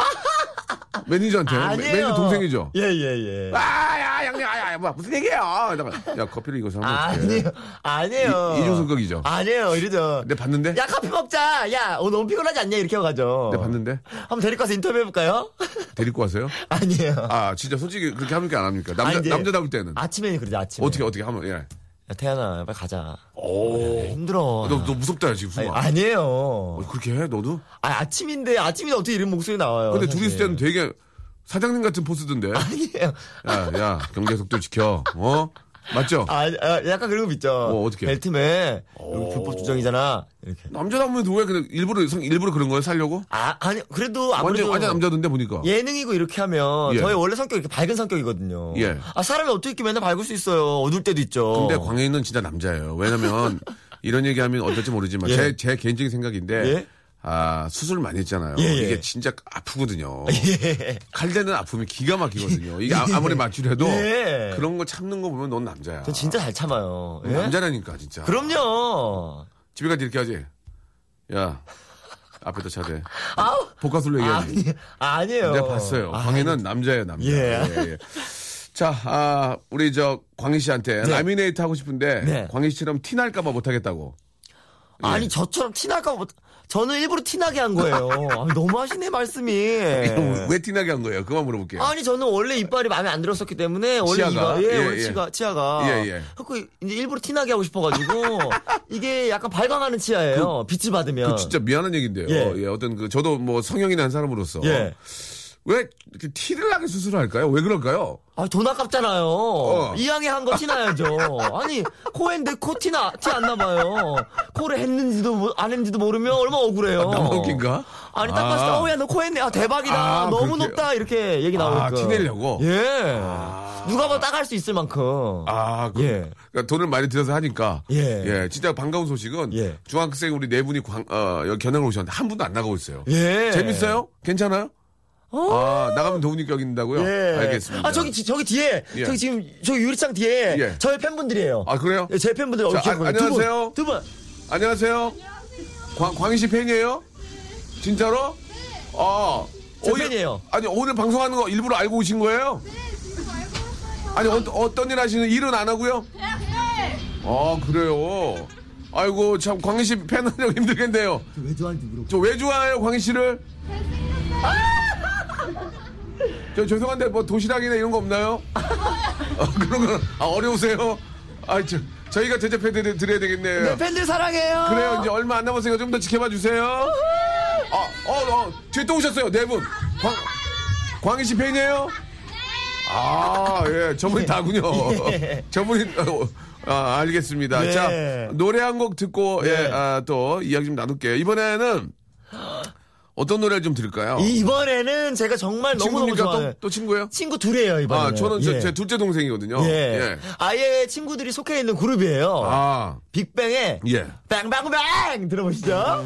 매니저한테. 매니저 동생이죠. 예, 예, 예. 아 야 형님 아야 뭐 무슨 얘기야? 이러다가 야 커피를 이거 사면 어떡해. 아니에요. 아니에요. 이- 이중성격이죠. 아니에요. 이러죠. 내 봤는데 야, 커피 먹자. 야, 오늘 너무 피곤하지 않냐? 이렇게 해가죠. 내 봤는데 한번 데리고 가서 인터뷰 해볼까요? 데리고 와서요. 아니에요. 아 진짜 솔직히 그렇게 합니까 안 합니까? 남자 아니, 남자다울 때는 아침에는 그러지, 아침에. 어떻게 어떻게 하면 예. 야, 태연아, 빨리 가자. 오. 힘들어. 너, 너 무섭다 지금 아니. 아니에요. 어, 그렇게 해 너도? 아, 아침인데, 아침인데 어떻게 이런 목소리 나와요? 근데 사실. 둘이 있을 때는 되게 사장님 같은 포스던데. 아니에요. 야, 야, 경계 속도 지켜. 어? 맞죠? 아, 아, 약간 그런 거 있죠. 어, 어떻게? 벨트맨. 이거 불법 주정이잖아. 이렇게. 남자다면 왜 그냥 일부러 성- 일부러 그런 거예요 살려고? 아, 아니, 그래도 완전 아무래도. 완전 남자던데 보니까. 예능이고 이렇게 하면 예. 저희 원래 성격이 이렇게 밝은 성격이거든요. 예. 아 사람이 어떻게 이렇게 맨날 밝을 수 있어요. 어둘 때도 있죠. 근데 광해는 진짜 남자예요. 왜냐면 이런 얘기하면 어떨지 모르지만 예. 제, 제 개인적인 생각인데 예. 아 수술 많이 했잖아요. 예, 예. 이게 진짜 아프거든요. 예. 칼대는 아픔이 기가 막히거든요. 이게 아, 무리 맞추려도 예. 그런 거 참는 거 보면 넌 남자야. 저 진짜 잘 참아요. 예? 남자라니까 진짜. 그럼요. 집에 가서 이렇게 하지. 야 앞에다 차대. 아우. 복화술로 얘기하지. 아니, 아니에요. 내가 봤어요. 아, 광희는 남자예요, 남자. 예. 예. 자, 아, 우리 저 광희 씨한테 네. 라미네이트 하고 싶은데 네. 광희 씨처럼 티 날까봐 못하겠다고. 예. 아니 저처럼 티 날까 봐. 저는 일부러 티나게 한 거예요. 아니, 너무 하시네 말씀이. 왜 티나게 한 거예요? 그만 물어볼게요. 아니 저는 원래 이빨이 마음에 안 들었었기 때문에 원래 치아가? 이가 예, 예, 예. 치가 치아가 예, 예. 그래서 이제 일부러 티나게 하고 싶어가지고 이게 약간 발광하는 치아예요. 빛을 받으면. 그 진짜 미안한 얘기인데요. 예. 예. 어떤 그 저도 뭐 성형이 난 사람으로서 예. 왜 이렇게 티를 나게 수술을 할까요? 왜 그럴까요? 아, 돈 아깝잖아요. 어. 이왕에 한 거 티나야죠. 아니, 코 했는데 코 티나, 티 안 나봐요. 코를 했는지도, 모- 안 했는지도 모르면 얼마나 억울해요. 아, 나만 웃긴가? 아니, 딱 아. 봤을 때, 어, 야, 너 코 했네. 아, 대박이다. 아, 너무 그렇게. 높다. 이렇게 얘기 나오니까. 아, 티 내려고? 예. 누가 봐도 딱 할 수 있을 만큼. 아, 그, 예. 그러니까 돈을 많이 들여서 하니까. 예. 진짜 반가운 소식은 예. 중학생 우리 네 분이 광, 어, 여기 견학을 오셨는데 한 분도 안 나가고 있어요. 예. 재밌어요? 괜찮아요? 아, 나가면 도우니 격인다고요? 예. 알겠습니다. 아, 저기, 지- 저기 뒤에, 예. 저기 지금, 저기 유리창 뒤에, 예. 저희 팬분들이에요. 아, 그래요? 예, 제 팬분들, 어, 자. 아, 두 분, 안녕하세요. 두 분. 안녕하세요. 광, 광희 씨 팬이에요? 진짜로? 아. 제 어, 이- 팬이에요. 아니, 오늘 방송하는 거 일부러 알고 오신 거예요? 아니, 어, 어떤 일 하시는 일은 안 하고요? 아, 그래요. 아이고, 참, 광희 씨 팬하려고 힘들겠네요. 왜 좋아하는지 물어보 저왜 좋아해요, 광희 씨를? 저 죄송한데 뭐 도시락이나 이런 거 없나요? 어, 그런 건 아, 어려우세요? 아, 저, 저희가 대접해 드려- 드려야 되겠네요. 네, 팬들 사랑해요. 그래요, 이제 얼마 안 남았으니까 좀 더 지켜봐 주세요. 아, 어, 어, 뒤에 또 오셨어요, 네 분. 광, 광희 씨 팬이에요? 아, 예, 저분이 다군요. 저분이, 어, 아, 알겠습니다. 네. 자, 노래 한 곡 듣고, 예, 네. 아, 또 이야기 좀 나눌게요. 이번에는 어떤 노래를 좀 들을까요? 이번에는 제가 정말 너무너무 친구입니까? 좋아하는 또, 또 친구예요? 친구 둘이에요, 이번에. 아, 저는 제, 제 둘째 동생이거든요. 예. 예. 아예 친구들이 속해 있는 그룹이에요. 아, 빅뱅의 예. 빵빵빵 들어보시죠.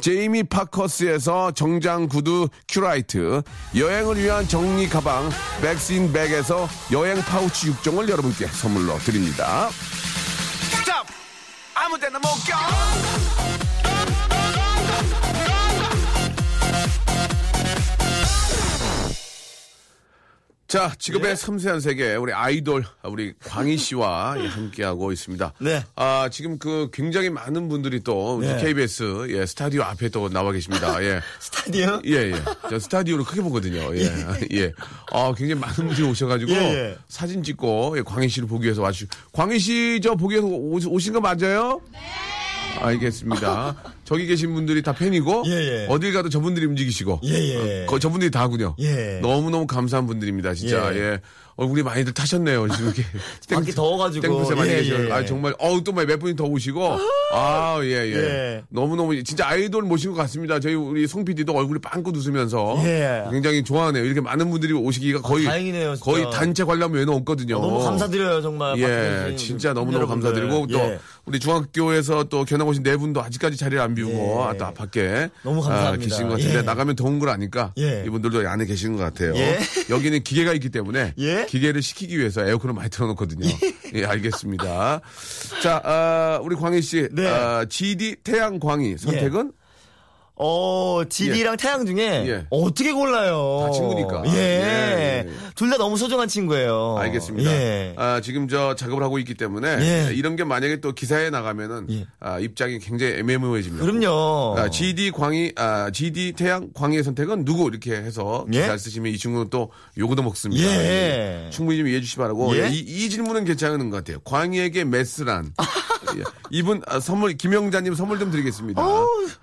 제이미 파커스에서 정장 구두 큐라이트, 여행을 위한 정리 가방 백스인 백에서 여행 파우치 6종을 여러분께 선물로 드립니다. Stop! 아무 데나 못 가! 자, 직업의 섬세한 세계, 우리 아이돌, 우리 광희 씨와 예, 함께하고 있습니다. 네. 아, 지금 그 굉장히 많은 분들이 또 네. KBS 예, 스타디오 앞에 또 나와 계십니다. 예. 스타디오? 예, 예. 저 스타디오를 크게 보거든요. 예. 예. 아, 굉장히 많은 분들이 오셔가지고 예, 예. 사진 찍고 예, 광희 씨를 보기 위해서 와주. 광희 씨 저 보기 위해서 오, 오신 거 맞아요? 네. 알겠습니다. 저기 계신 분들이 다 팬이고 예, 예. 어딜 가도 저분들이 움직이시고 예, 예. 어, 거- 저분들이 다군요. 예. 너무 너무 감사한 분들입니다. 진짜. 예. 예. 얼굴이 많이들 타셨네요. 지금 이렇게. 밖이 더워가지고. 땡볕에 많이 예, 계셔. 예. 아, 정말, 어우, 또몇 분이 더 오시고. 아, 예, 예. 예. 너무 너무, 진짜 아이돌 모신 것 같습니다. 저희 우리 송 PD도 얼굴이 빵긋 웃으면서. 예. 굉장히 좋아하네요. 이렇게 많은 분들이 오시기가 거의. 다행이네요, 진짜. 거의 단체 관람 외에는 없거든요. 너무 감사드려요, 정말. 예, 진짜 너무 너무 여러분들. 감사드리고 또 예. 우리 중학교에서 또 견학 오신 네 분도 아직까지 자리를 안 비우고 예. 아, 또 밖에 너무 아, 감사합니다. 계신 것 같은데 예. 나가면 더운 걸 아니까 예. 이분들도 안에 계시는 것 같아요. 예. 여기는 기계가 있기 때문에 예. 기계를 식히기 위해서 에어컨을 많이 틀어놓거든요. 예, 알겠습니다. 자, 아, 우리 광희 씨, 네. 아, GD 태양 광희 선택은 어, 지디랑 태양 중에 예. 어떻게 골라요? 다 친구니까. 예. 예. 둘 다 너무 소중한 친구예요. 알겠습니다. 예. 아, 지금 저 작업을 하고 있기 때문에 예. 이런 게 만약에 또 기사에 나가면은 예. 아, 입장이 굉장히 애매모호해집니다. 그럼요. 아, GD 광희, 아, GD 태양 광희의 선택은 누구 이렇게 해서 예? 잘 쓰시면 이 친구는 또 요거도 먹습니다. 예. 충분히 좀 이해해 주시 기 바라고. 예? 이, 이 질문은 괜찮은 것 같아요. 광희에게 메스란. 예. 이분 아, 선물 김영자님 선물 좀 드리겠습니다.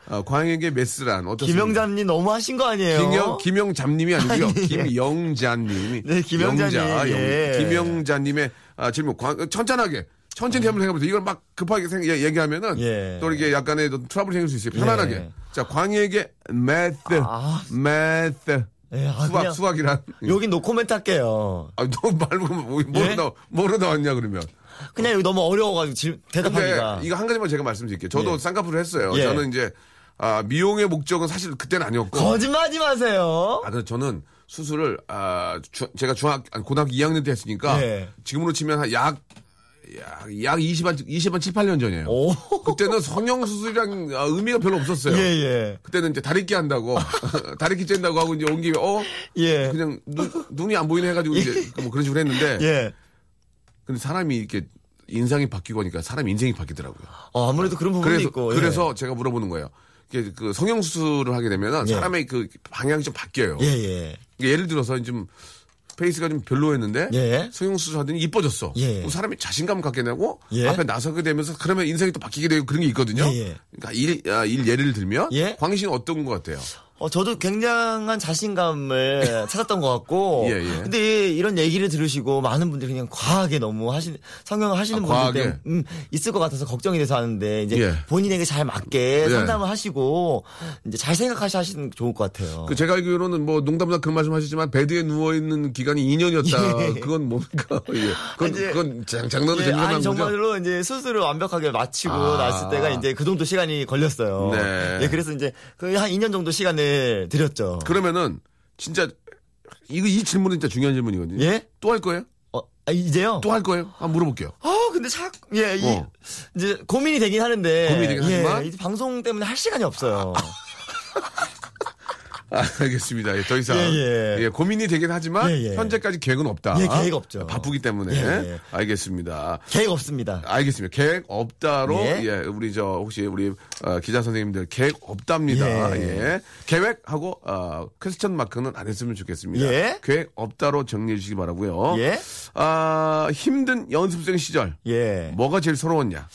아, 광희에게 메스란 어떻습니까? 김영자님 너무 하신 거 아니에요? 김영, 김영잡님이 아니고요. 아니, 예. 김영자님이. 네, 김영자님, 영자, 예. 김영자님의 아, 질문. 광- 천천하게. 천천히 한번 생각해보세요. 이걸 막 급하게 생, 얘- 얘기하면은 예. 또 이렇게 약간의 또 트러블이 생길 수 있어요. 편안하게. 예. 자, 광희에게 매트. 아. 매트. 예, 아, 수학, 수학이란. 여기 노코멘트 할게요. 아, 너 말고 뭐, 뭐로, 예? 나, 뭐로 나왔냐, 그러면. 그냥 여기 너무 어려워가지고 대답하기가. 이거 한 가지만 제가 말씀드릴게요. 저도 예. 쌍꺼풀을 했어요. 예. 저는 이제, 아, 미용의 목적은 사실 그때는 아니었고. 거짓말하지 마세요. 아, 그래서 저는 수술을, 아, 주- 제가 중학, 고등학교 2학년 때 했으니까, 예. 지금으로 치면 한 약, 약, 약 20한, 20한 7, 8년 전이에요. 오. 그때는 성형수술이랑 아, 의미가 별로 없었어요. 예, 예. 그때는 이제 다리끼 한다고, 다리끼 쨘다고 하고 이제 온 김에, 어? 예. 그냥 눈, 눈이 안 보이네 해가지고 이제 뭐 그런 식으로 했는데, 예. 근데 사람이 이렇게 인상이 바뀌고 하니까 사람 인생이 바뀌더라고요. 어, 아무래도 그런 부분이 그래서, 있고. 예. 그래서 제가 물어보는 거예요. 그 성형 수술을 하게 되면 예. 사람의 그 방향이 좀 바뀌어요. 예, 예. 이게 예를 들어서 좀 페이스가 좀 별로였는데 예. 성형 수술 하더니 이뻐졌어. 예. 사람이 자신감 갖게 되고 예. 앞에 나서게 되면서 그러면 인생이 또 바뀌게 되고 그런 게 있거든요. 예, 예. 그러니까 일, 아, 일 예를 들면 예. 광희 씨는 어떤 것 같아요? 어, 저도 굉장한 자신감을 찾았던 것 같고. 예, 예. 근데 이런 얘기를 들으시고 많은 분들이 그냥 과하게 너무 하시, 성형을 하시는 아, 분들? 때문에 음, 있을 것 같아서 걱정이 돼서 하는데 이제 예. 본인에게 잘 맞게 예. 상담을 하시고 이제 잘 생각하시 하시는 게 좋을 것 같아요. 그 제가 알기로는 뭐 농담삼아 그런 말씀 하시지만 베드에 누워 있는 기간이 2년이었다. 그건 뭡니까? 예. 그건, 이제- 그건 장, 장난으로 예, 아니 거죠. 정말로 이제 수술을 완벽하게 마치고 아. 났을 때가 이제 그 정도 시간이 걸렸어요. 네. 예, 그래서 이제 거의 한 2년 정도 시간을 드렸죠. 그러면은 진짜 이거 이 질문은 진짜 중요한 질문이거든요. 예? 또 할 거예요? 어, 아, 이제요? 또 할 거예요? 한번 물어볼게요. 아, 근데 자, 예, 이, 어. 이제 고민이 되긴 하는데. 고민이 되긴 예, 하지만? 이제 방송 때문에 할 시간이 없어요. 아, 알겠습니다. 예, 더 이상 예, 예. 고민이 되긴 하지만 예, 예. 현재까지 계획은 없다. 예, 계획 없죠. 바쁘기 때문에 예, 예. 알겠습니다. 계획 없습니다. 알겠습니다. 계획 없다로 예, 예. 우리 저 혹시 우리 어, 기자 선생님들 계획 없답니다. 예. 예. 계획하고 어, 퀘스천 마크는 안 했으면 좋겠습니다. 예. 계획 없다로 정리해 주시기 바라고요. 예. 아, 힘든 연습생 시절 예. 뭐가 제일 서러웠냐?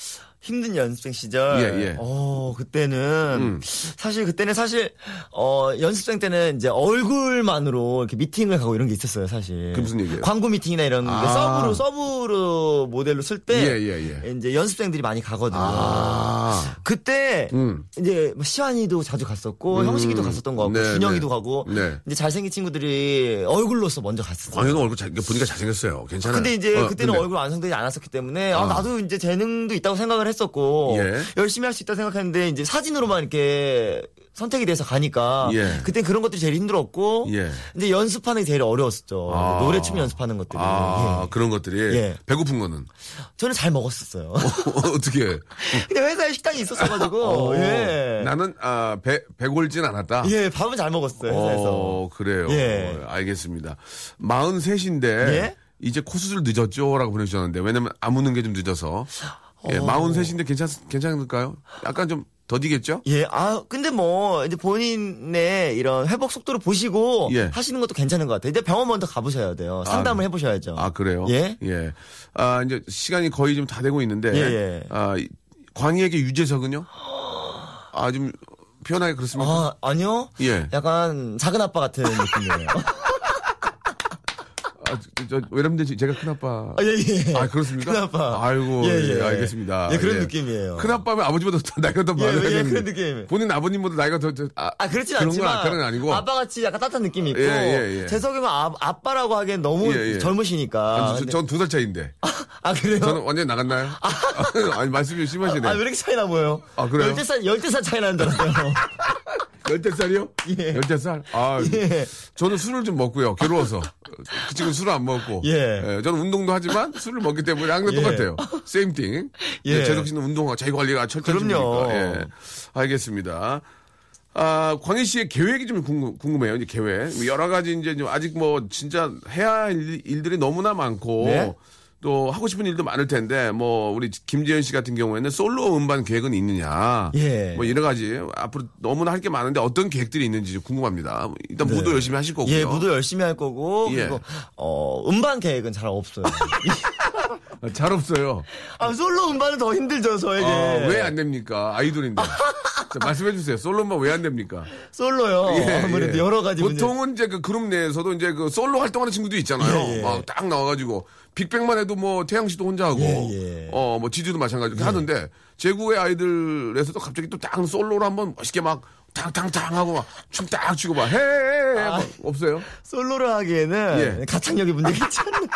힘든 연습생 시절. 예, 예. 어, 그때는 음. 사실 그때는 사실 어, 연습생 때는 이제 얼굴만으로 이렇게 미팅을 가고 이런 게 있었어요, 사실. 그게 무슨 얘기예요? 광고 미팅이나 이런 게 아. 서브로 서브로 모델로 쓸때 예, 예, 예. 이제 연습생들이 많이 가거든요. 아. 그때 음. 이제 뭐 시환이도 자주 갔었고 음. 형식이도 갔었던 거 같고 네, 준영이도 네. 가고 네. 이제 잘생긴 친구들이 얼굴로서 먼저 갔었어요. 광현은 얼굴 잘, 보니까 잘생겼어요. 괜찮아요. 근데 이제 어, 그때는 근데. 얼굴 완성되지 않았었기 때문에 아, 어. 나도 이제 재능도 있다고 생각을 했 었고 예. 열심히 할 수 있다 생각했는데 이제 사진으로만 이렇게 선택이 돼서 가니까 예. 그때 그런 것들이 제일 힘들었고 예. 이제 연습하는 게 제일 어려웠었죠. 아. 노래 춤 연습하는 것들이. 아, 예. 그런 것들이 예. 배고픈 거는 저는 잘 먹었었어요. 어 떻게? 근데 회사에 식당이 있었어가지고 예. 나는 아, 배 배골진 않았다. 예 밥은 잘 먹었어요 회사에서. 어, 그래요. 예. 알겠습니다. 43인데 예? 이제 코 수술 늦었죠라고 보내주셨는데 왜냐면 아무는 게 좀 늦어서. 예, 어. 43인데 괜찮 괜찮을까요? 약간 좀 더디겠죠? 예, 아, 근데 뭐, 이제 본인의 이런 회복 속도를 보시고 예. 하시는 것도 괜찮은 것 같아요. 이제 병원 먼저 가보셔야 돼요. 상담을 해보셔야죠. 아, 그래요? 예? 예. 아, 이제 시간이 거의 좀 다 되고 있는데. 예, 예. 아, 이- 광희에게 유재석은요? 아, 좀 표현하기 그렇습니까? 아, 아니요? 예. 약간 작은 아빠 같은 느낌이에요. 아, 저, 저, 왜냐면 제가 큰아빠. 아, 예, 예. 아, 그렇습니까? 큰 아빠. 아이고, 예, 예, 예. 알겠습니다. 예, 그런 느낌이에요. 큰아빠면 아버지보다 더 나이가 더 예, 많아요. 예, 그런 느낌. 본인 아버님보다 나이가 더, 더 아, 아, 그렇진 그런 않지만. 건 그런 건 아니고. 아빠 같이 약간 따뜻한 느낌이 있고. 예, 예, 예. 재석이면 아, 아빠라고 하기엔 너무 예, 예. 젊으시니까. 근데- 전두 살 차이인데. 아, 그래요? 저는 완전히 나갔나요? 아니, 말씀이 심하시네. 아, 왜 이렇게 차이 나 보여요? 아, 그래요? 10살, 10살 차이 나는 줄 알았어요. 열대 살이요? 예. 열대 살? 아, 예. 저는 술을 좀 먹고요. 괴로워서. 그 친구는 술을 안 먹고. 예. 저는 운동도 하지만 술을 먹기 때문에 항상 예. 똑같아요. 세임 띵. 예. 재석 씨는 운동하고 자기 관리가 철저하시니까. 그럼요. 예. 알겠습니다. 아, 광희 씨의 계획이 좀 궁금, 궁금 해요. 이제 계획. 여러 가지 이제 좀 아직 뭐 진짜 해야 할 일- 일들이 너무나 많고. 네. 또 하고 싶은 일도 많을 텐데 뭐 우리 김재현 씨 같은 경우에는 솔로 음반 계획은 있느냐 예. 뭐 여러 가지 앞으로 너무나 할 게 많은데 어떤 계획들이 있는지 좀 궁금합니다 일단 무도 열심히 하실 거고요 예, 무도 열심히 할 거고. 예. 그리고, 어, 음반 계획은 잘 없어요. 아, 잘 없어요 아, 솔로 음반은 더 힘들죠, 저에게. 아, 왜안 됩니까 아이돌인데 자, 말씀해 주세요 솔로 음반 왜안 됩니까 솔로요. 예, 아무래도 예. 여러 가지. 문제- 보통은 이제 그 그룹 내에서도 이제 그 솔로 활동하는 친구도 있잖아요. 예, 예. 막딱 나와가지고 빅뱅만 해도 뭐 태양 씨도 혼자 하고, 예, 예. 어뭐 지주도 마찬가지로 하는데 제국의 아이들에서도 갑자기 또 딱 솔로로 한번 멋있게 막 탕탕탕 하고 막 춤 딱 추고 막 해, 해, 해. 막 없어요? 솔로를 하기에는 예. 가창력이 않나.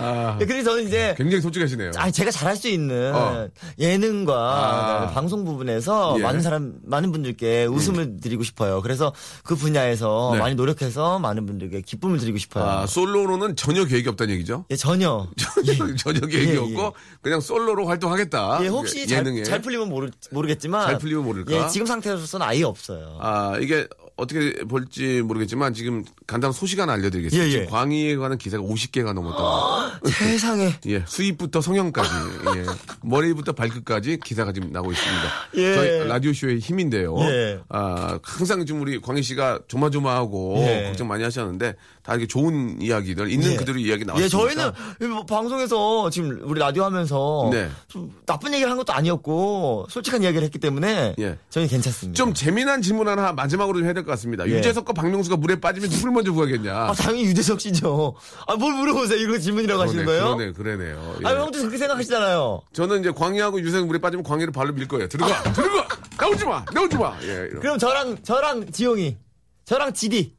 아, 예, 그래서 저는 이제 굉장히 솔직하시네요. 아니 제가 잘할 수 있는 어. 예능과 아. 방송 부분에서 예. 많은 사람 많은 분들께 웃음을 드리고 싶어요. 그래서 그 분야에서 네. 많이 노력해서 많은 분들께 기쁨을 드리고 싶어요. 아, 솔로로는 전혀 계획이 없다는 얘기죠? 예, 전혀. 전혀 계획이 예, 없고 그냥 솔로로 활동하겠다. 예, 혹시 예, 예능에. 잘, 잘 풀리면 모르, 모르겠지만 잘 풀리면 모를까? 예, 지금 상태로서는 아예 없어요. 아, 이게 어떻게 볼지 모르겠지만 지금 간단한 소식 하나 알려드리겠습니다. 예, 예. 지금 광희에 관한 기사가 50개가 넘었다고. 세상에. 예, 수입부터 성형까지, 예, 머리부터 발끝까지 기사가 지금 나오고 있습니다. 예. 저희 라디오 쇼의 힘인데요. 예. 아, 항상 좀 우리 광희 씨가 조마조마하고 예. 걱정 많이 하셨는데 다 이렇게 좋은 이야기들, 있는 예. 그대로 이야기 나왔습니다. 예, 저희는 뭐 방송에서 지금 우리 라디오 하면서 네. 좀 나쁜 얘기를 한 것도 아니었고 솔직한 이야기를 했기 때문에 예. 저희는 괜찮습니다. 좀 재미난 질문 하나 마지막으로 좀 해야 될것것 같습니다. 예. 유재석과 박명수가 물에 빠지면 누굴 먼저 구하겠냐. 아, 당연히 유재석 씨죠. 아, 뭘 물어보세요? 이거 질문이라고 하시는 거예요? 그러네, 그러네요. 예. 아, 형도 그렇게 생각하시잖아요. 저는 이제 광희하고 유재석 물에 빠지면 광희를 발로 밀 거예요. 들어가, 들어가, 나오지 마, 나오지 마. 예. 그럼 저랑, 저랑 지용이. 저랑 지디.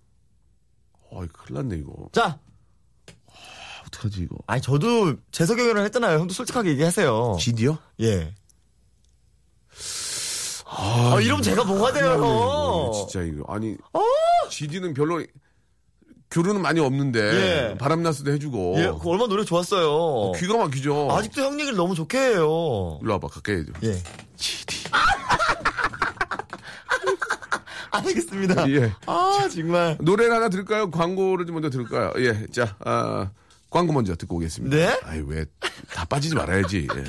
어이, 큰일 났네, 이거. 자, 어떡하지, 이거. 아니, 저도 재석이 형이랑 했잖아요. 형도 솔직하게 얘기하세요. 지디요? 예. 아, 이러면 제가 뭐가 돼요. 형? 이거 진짜 이거. 아니, 지디는 별로 교류는 많이 없는데 예. 바람나스도 해주고 예, 그 얼마나 노래 좋았어요. 귀가 막히죠. 아직도 형 얘기를 너무 좋게 해요. 일로 와봐, 가까이 해줘. 예. 지디. 알겠습니다. 예. 아, 정말. 노래를 하나 들을까요? 광고를 좀 먼저 들을까요? 예, 자, 아, 광고 먼저 듣고 오겠습니다. 네? 아이, 왜, 다 빠지지 말아야지. 예.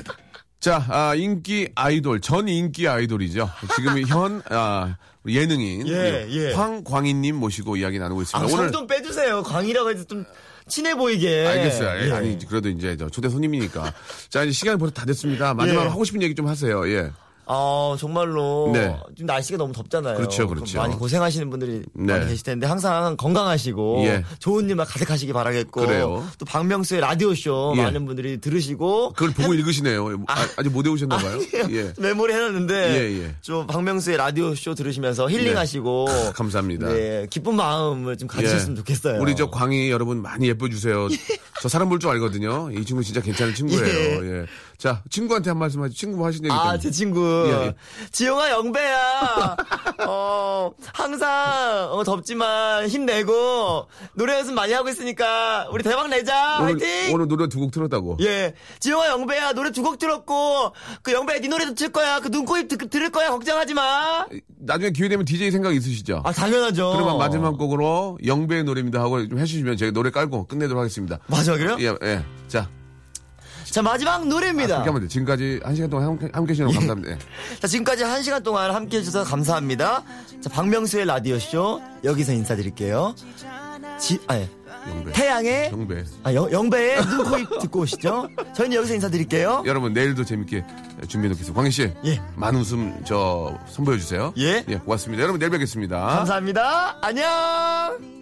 자, 아, 인기 아이돌, 전 인기 아이돌이죠. 지금 현, 아, 예능인. 예, 예. 황광희님 모시고 이야기 나누고 있습니다. 아, 오늘. 좀 빼주세요. 광이라고 해서 좀 친해 보이게. 알겠어요. 예, 예. 아니, 그래도 이제 저 초대 손님이니까. 자, 이제 시간이 벌써 다 됐습니다. 마지막으로 예. 하고 싶은 얘기 좀 하세요. 예. 아, 정말로. 네. 지금 날씨가 너무 덥잖아요. 그렇죠, 그렇죠. 많이 고생하시는 분들이 네. 많이 계실 텐데 항상 건강하시고 예. 좋은 일만 가득하시기 바라겠고 그래요. 또 박명수의 라디오 쇼 예. 많은 분들이 들으시고 그걸 보고 읽으시네요. 아, 아직 못 외우셨나 봐요. 예. 메모리 해놨는데 예, 예. 좀 박명수의 라디오 쇼 들으시면서 힐링하시고 아, 감사합니다. 네, 기쁜 마음을 좀 가지셨으면 예. 좋겠어요. 우리 저 광희 여러분 많이 예뻐 주세요. 저 사람 볼 줄 알거든요. 이 친구 진짜 괜찮은 친구예요. 예. 자, 친구한테 한 말씀 하죠. 친구 하신 얘기 아, 좀. 제 친구. 예, 예. 지영아, 영배야. 어, 항상, 어, 덥지만 힘내고, 노래 연습 많이 하고 있으니까, 우리 대박 내자. 오늘, 화이팅! 오늘 노래 두 곡 틀었다고. 예. 지영아, 영배야, 노래 두 곡 틀었고, 그 영배야, 네 노래도 틀 거야. 그 눈코입 들, 들을 거야. 걱정하지 마. 나중에 기회 되면 DJ 생각 있으시죠? 아, 당연하죠. 그러면 마지막 곡으로 영배의 노래입니다 하고 좀 해주시면 제가 노래 깔고 끝내도록 하겠습니다. 마지막이요? 예, 예. 자, 자, 마지막 노래입니다. 그렇게 하면 돼. 지금까지 한 시간 동안 함께, 함께 해주셔서 감사합니다. 예. 자, 지금까지 한 시간 동안 함께 해주셔서 감사합니다. 자, 박명수의 라디오쇼, 여기서 인사드릴게요. 지, 아, 예. 영배. 태양의 영배. 아, 영, 영배의 눈코입 듣고 오시죠. 저희는 여기서 인사드릴게요. 여러분, 내일도 재밌게 준비해 놓겠습니다. 광희 씨. 예. 많은 웃음 저 선보여 주세요. 예. 예, 고맙습니다. 여러분, 내일 뵙겠습니다. 감사합니다. 안녕!